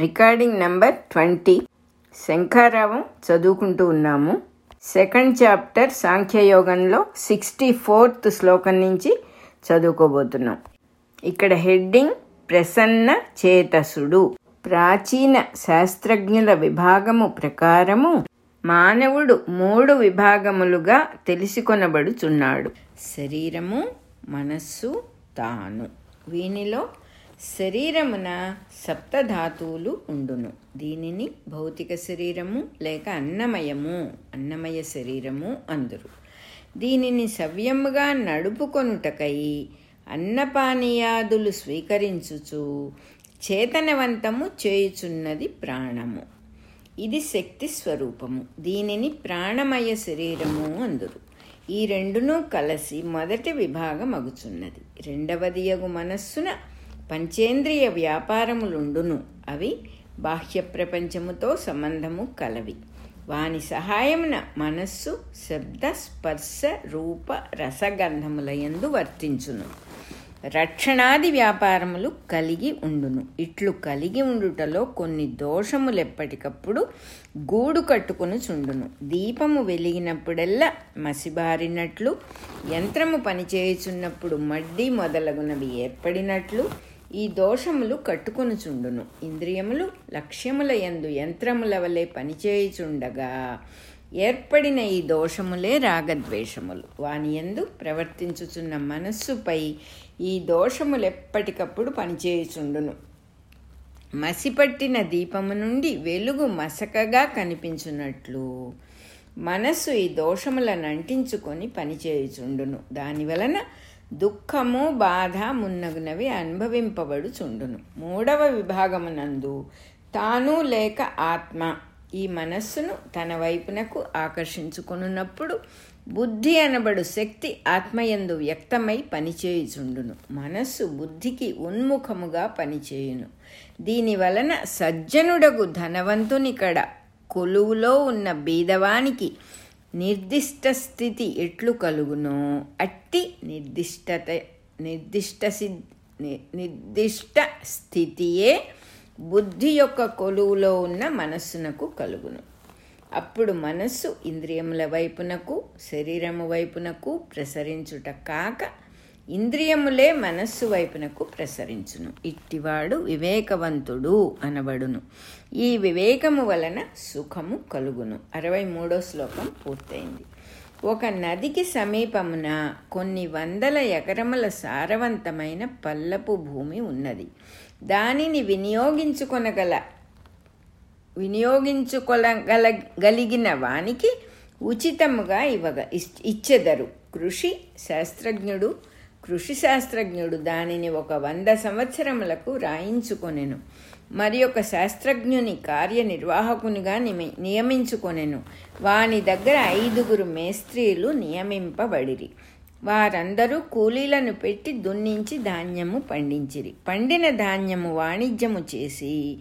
Recording number twenty. శంఖారావం చదువుకుంటూ ఉన్నాము. Second chapter సాంఖ్యయోగంలో సిక్స్టీ ఫోర్త్ శ్లోకం నుంచి చదువుకోబోతున్నాం. ఇక్కడ హెడ్డింగ్ ప్రసన్న చేతసుడు. ప్రాచీన శాస్త్రజ్ఞుల విభాగము ప్రకారము మానవుడు మూడు విభాగములుగా తెలుసుకొనబడుచున్నాడు. శరీరము మనస్సు తాను. వీనిలో శరీరమున సప్తధాతువులు ఉండును. దీనిని భౌతిక శరీరము లేక అన్నమయము అన్నమయ శరీరము అందురు. దీనిని సవ్యముగా నడుపుకొనుటకై అన్నపానీయాదులు స్వీకరించుచు చేతనవంతము చేయుచున్నది ప్రాణము. ఇది శక్తి స్వరూపము. దీనిని ప్రాణమయ శరీరము అందురు. ఈ రెండును కలిసి మొదటి విభాగం అగుచున్నది రెండవది యగు మనస్సున పంచేంద్రియ వ్యాపారములుండును. అవి బాహ్య ప్రపంచముతో సంబంధము కలవి. వాని సహాయమున మనస్సు శబ్ద స్పర్శ రూప రసగంధములయందు వర్తించును. రక్షణాది వ్యాపారములు కలిగి ఉండును. ఇట్లు కలిగి ఉండుటలో కొన్ని దోషములు ఎప్పటికప్పుడు గూడు కట్టుకుని చుండును. దీపము వెలిగినప్పుడెల్లా మసిబారినట్లు యంత్రము పనిచేయుచున్నప్పుడు మడ్డి మొదలగునవి ఏర్పడినట్లు ఈ దోషములు కట్టుకొనుచుండును. ఇంద్రియములు లక్ష్యముల యందు యంత్రముల వలె పనిచేయుచుండగా ఏర్పడిన ఈ దోషములే రాగద్వేషములు. వాని యందు ప్రవర్తించుచున్న మనస్సుపై ఈ దోషములు ఎప్పటికప్పుడు పనిచేయుచుండును. మసిపట్టిన దీపము నుండి వెలుగు మసకగా కనిపించున్నట్లు మనస్సు ఈ దోషములను అంటించుకొని పనిచేయుచుండును. దాని వలన దుఃఖము బాధ మున్నగునవి అనుభవింపబడుచుండును. మూడవ విభాగమునందు తాను లేక ఆత్మ ఈ మనస్సును తన వైపునకు ఆకర్షించుకున్నప్పుడు బుద్ధి అనబడు శక్తి ఆత్మయందు వ్యక్తమై పనిచేయుచుండును. మనస్సు బుద్ధికి ఉన్ముఖముగా పనిచేయును. దీని వలన సజ్జనుడగు ధనవంతుని కడ కొలువులో ఉన్న బీదవానికి నిర్దిష్ట స్థితి ఎట్లు కలుగునో అట్టి నిర్దిష్టత నిర్దిష్ట నిర్దిష్ట స్థితియే బుద్ధి యొక్క కొలువులో ఉన్న మనస్సునకు కలుగును. అప్పుడు మనస్సు ఇంద్రియముల వైపునకు శరీరము వైపునకు ప్రసరించుట కాక ఇంద్రియములే మనస్సు వైపునకు ప్రసరించును. ఇట్టివాడు వివేకవంతుడు అనబడును. ఈ వివేకము వలన సుఖము కలుగును. అరవై మూడో శ్లోకం పూర్తయింది. ఒక నదికి సమీపమున కొన్ని వందల ఎకరముల సారవంతమైన పల్లపు భూమి ఉన్నది. దానిని వినియోగించుకొనగల వినియోగించుకొనగల గలిగిన వానికి ఉచితముగా ఇవ్వగ ఇచ్చెదరు. కృషి శాస్త్రజ్ఞుడు కృషి శాస్త్రజ్ఞుడు దానిని ఒక వంద సంవత్సరములకు రాయించుకొనెను. మరి ఒక శాస్త్రజ్ఞుని కార్యనిర్వాహకునిగా నిమి నియమించుకొనెను. వాని దగ్గర ఐదుగురు మేస్త్రీలు నియమింపబడిరి. వారందరూ కూలీలను పెట్టి దున్నించి ధాన్యము పండించిరి. పండిన ధాన్యము వాణిజ్యము చేసి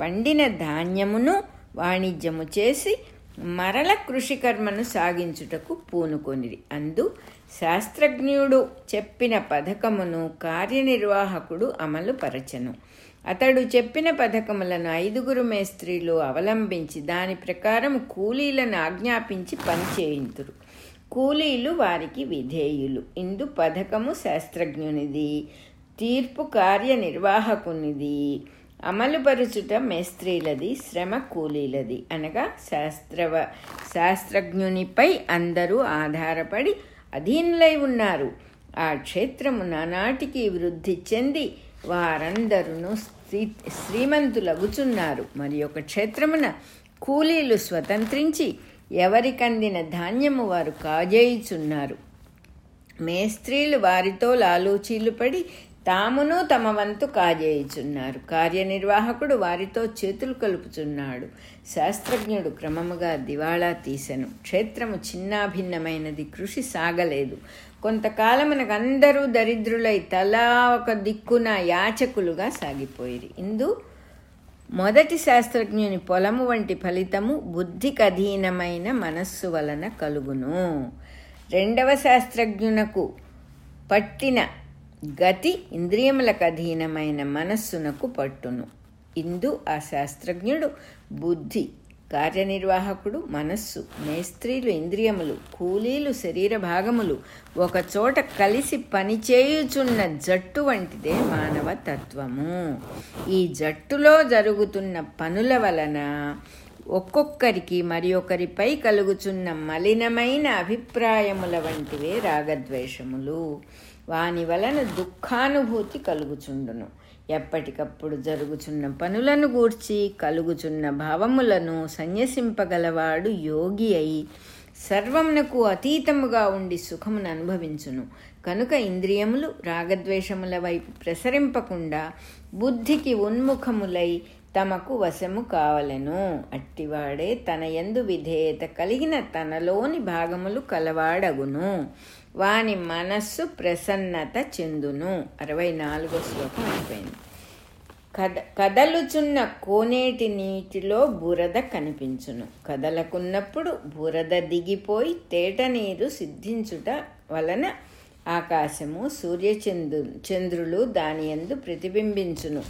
పండిన ధాన్యమును వాణిజ్యము చేసి మరల కృషికర్మను సాగించుటకు పూనుకొనిరి. అందు శాస్త్రజ్ఞుడు చెప్పిన పథకమును కార్యనిర్వాహకుడు అమలు పరచను. అతడు చెప్పిన పథకములను ఐదుగురు మేస్త్రీలు అవలంబించి దాని ప్రకారం కూలీలను ఆజ్ఞాపించి పనిచేయింతురు. కూలీలు వారికి విధేయులు. ఇందు పథకము శాస్త్రజ్ఞునిది తీర్పు కార్యనిర్వాహకునిది. అమలుపరుచుట మేస్త్రీలది శ్రమ కూలీలది అనగా శాస్త్రవ శాస్త్రజ్ఞునిపై అందరూ ఆధారపడి అధీనులై ఉన్నారు. ఆ క్షేత్రము నానాటికి వృద్ధి చెంది వారందరూ శ్రీ శ్రీమంతులగుచున్నారు. మరి ఒక క్షేత్రమున కూలీలు స్వతంత్రించి ఎవరికందిన ధాన్యము వారు కాజేయుచున్నారు. మేస్త్రీలు వారితో లాలూచీలు పడి తామును తమ వంతు కాజేయుచున్నారు కార్యనిర్వాహకుడు వారితో చేతులు కలుపుచున్నాడు. శాస్త్రజ్ఞుడు క్రమముగా దివాళా తీసెను. క్షేత్రము చిన్నాభిన్నమైనది. కృషి సాగలేదు. కొంతకాలమునకు అందరూ దరిద్రులై తలా ఒక దిక్కున యాచకులుగా సాగిపోయిరి. ఇందు మొదటి శాస్త్రజ్ఞుని పొలము వంటి ఫలితము బుద్ధికి అధీనమైన మనస్సు వలన కలుగును. రెండవ శాస్త్రజ్ఞునకు పట్టిన గతి ఇంద్రియములకు అధీనమైన మనస్సునకు పట్టును. ఇందు ఆ శాస్త్రజ్ఞుడు బుద్ధి కార్యనిర్వాహకుడు మనస్సు మేస్త్రీలు ఇంద్రియములు కూలీలు శరీర భాగములు ఒకచోట కలిసి పనిచేయుచున్న జట్టు వంటిదే మానవ తత్వము. ఈ జట్టులో జరుగుతున్న పనుల వలన ఒక్కొక్కరికి మరి ఒకరిపై కలుగుచున్న మలినమైన అభిప్రాయముల వంటివే రాగద్వేషములు. వాని వలన దుఃఖానుభూతి కలుగుచుండును. ఎప్పటికప్పుడు జరుగుచున్న పనులను గూర్చి కలుగుచున్న భావములను సన్యసింపగలవాడు యోగి అయి సర్వమునకు అతీతముగా ఉండి సుఖమును అనుభవించును. కనుక ఇంద్రియములు రాగద్వేషముల వైపు ప్రసరింపకుండా బుద్ధికి ఉన్ముఖములై తమకు వశము కావలెను. అట్టివాడే తన యందు విధేయత కలిగిన తనలోని భాగములు కలవాడగును. వాని మనస్సు ప్రసన్నత చెందును. అరవై నాలుగో శ్లోకం అయిపోయింది. కద కదలుచున్న కోనేటి నీటిలో బురద కనిపించును. కదలకున్నప్పుడు బురద దిగిపోయి తేట నీరు సిద్ధించుట వలన ఆకాశము సూర్యచంద్రు చంద్రులు దాని యందు ప్రతిబింబించును.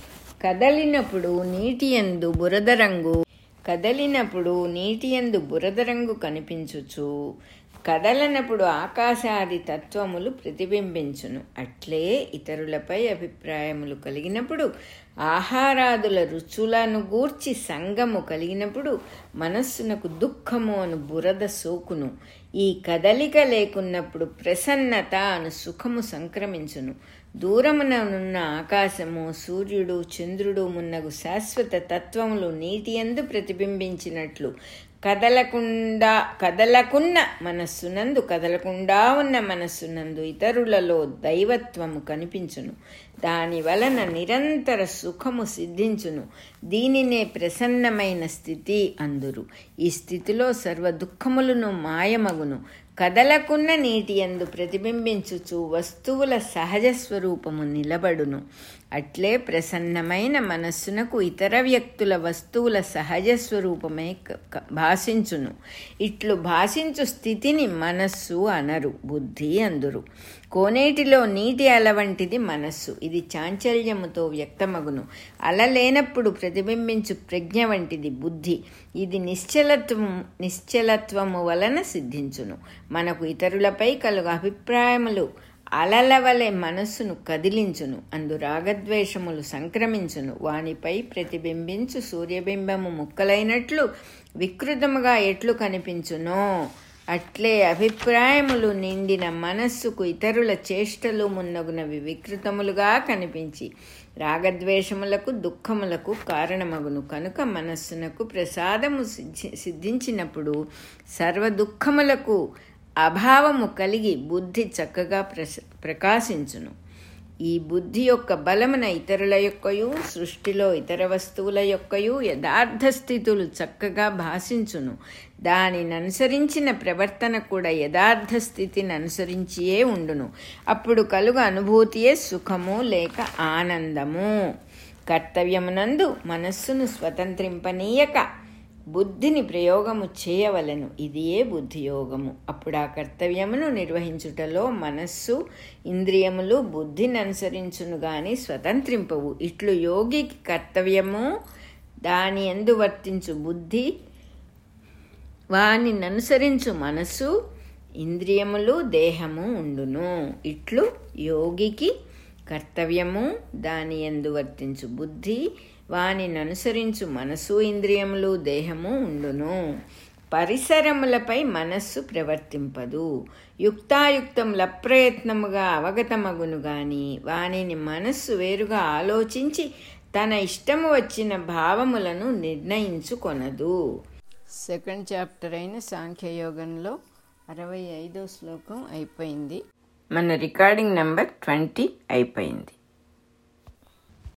కదలినప్పుడు నీటి యందు బురద రంగు కదలినప్పుడు నీటి ఎందు బురద రంగు కనిపించుచు. కదలనప్పుడు ఆకాశాది తత్వములు ప్రతిబింబించును. అట్లే ఇతరులపై అభిప్రాయములు కలిగినప్పుడు ఆహారాదుల రుచులను గూర్చి సంగము కలిగినప్పుడు మనస్సునకు దుఃఖము అను బురద సోకును. ఈ కదలిక లేకున్నప్పుడు ప్రసన్నత అను సుఖము సంక్రమించును. దూరముననున్న ఆకాశము సూర్యుడు చంద్రుడు మున్నగు శాశ్వత తత్వములు నీటి ఎందు ప్రతిబింబించినట్లు కదలకుండా కదలకున్న మనస్సునందు కదలకుండా ఉన్న మనస్సునందు ఇతరులలో దైవత్వము కనిపించును. దాని వలన నిరంతర సుఖము సిద్ధించును. దీనినే ప్రసన్నమైన స్థితి అందురు. ఈ స్థితిలో సర్వ దుఃఖములను మాయమగును. కదలకున్న నీటి ఎందు ప్రతిబింబించుచు వస్తువుల సహజ స్వరూపము నిలబడును. అట్లే ప్రసన్నమైన మనస్సునకు ఇతర వ్యక్తుల వస్తువుల సహజ స్వరూపమే భాషించును. ఇట్లు భాషించు స్థితిని మనస్సు అనరు బుద్ధి అందురు. కోనేటిలో నీటి అల వంటిది మనస్సు. ఇది చాంచల్యముతో వ్యక్తమగును. అల లేనప్పుడు ప్రతిబింబించు ప్రజ్ఞ వంటిది బుద్ధి. ఇది నిశ్చలత్వము నిశ్చలత్వము వలన సిద్ధించును. మనకు ఇతరులపై కలుగు అభిప్రాయములు అలలవలే మనస్సును కదిలించును అందు రాగద్వేషములు సంక్రమించును. వానిపై ప్రతిబింబించు సూర్యబింబము ముక్కలైనట్లు వికృతముగా ఎట్లు కనిపించునో అట్లే అభిప్రాయములు నిండిన మనస్సుకు ఇతరుల చేష్టలు మున్నగునవి వికృతములుగా కనిపించి రాగద్వేషములకు దుఃఖములకు కారణమగును. కనుక మనస్సునకు ప్రసాదము సిద్ధి సిద్ధించినప్పుడు సర్వ దుఃఖములకు అభావము కలిగి బుద్ధి చక్కగా ప్రస ప్రకాశించును. ఈ బుద్ధి యొక్క బలమున ఇతరుల యొక్కయు సృష్టిలో ఇతర వస్తువుల యొక్కయు యథార్థ స్థితులు చక్కగా భాషించును. దానిని అనుసరించిన ప్రవర్తన కూడా యథార్థ స్థితిని అనుసరించియే ఉండును. అప్పుడు కలుగు అనుభూతియే సుఖము లేక ఆనందము. కర్తవ్యమునందు మనస్సును స్వతంత్రింపనీయక బుద్ధిని ప్రయోగము చేయవలెను. ఇదియే బుద్ధియోగము. అప్పుడు ఆ కర్తవ్యమును నిర్వహించుటలో మనస్సు ఇంద్రియములు బుద్ధిని అనుసరించును గాని స్వతంత్రింపవు. ఇట్లు యోగికి కర్తవ్యము దాని ఎందు వర్తించు బుద్ధి వాని అనుసరించు మనస్సు ఇంద్రియములు దేహము ఉండును. ఇట్లు యోగికి కర్తవ్యము దాని ఎందు వర్తించు బుద్ధి వానిని అనుసరించు మనసు ఇంద్రియములు దేహము ఉండును. పరిసరములపై మనస్సు ప్రవర్తింపదు. యుక్తాయుక్తముల ప్రయత్నముగా అవగతమగును గాని వానిని మనస్సు వేరుగా ఆలోచించి తన ఇష్టము వచ్చిన భావములను నిర్ణయించుకొనదు. సెకండ్ చాప్టర్ అయిన సాంఖ్యయోగంలో అరవై ఐదో శ్లోకం అయిపోయింది. మన రికార్డింగ్ నెంబర్ ట్వంటీ అయిపోయింది.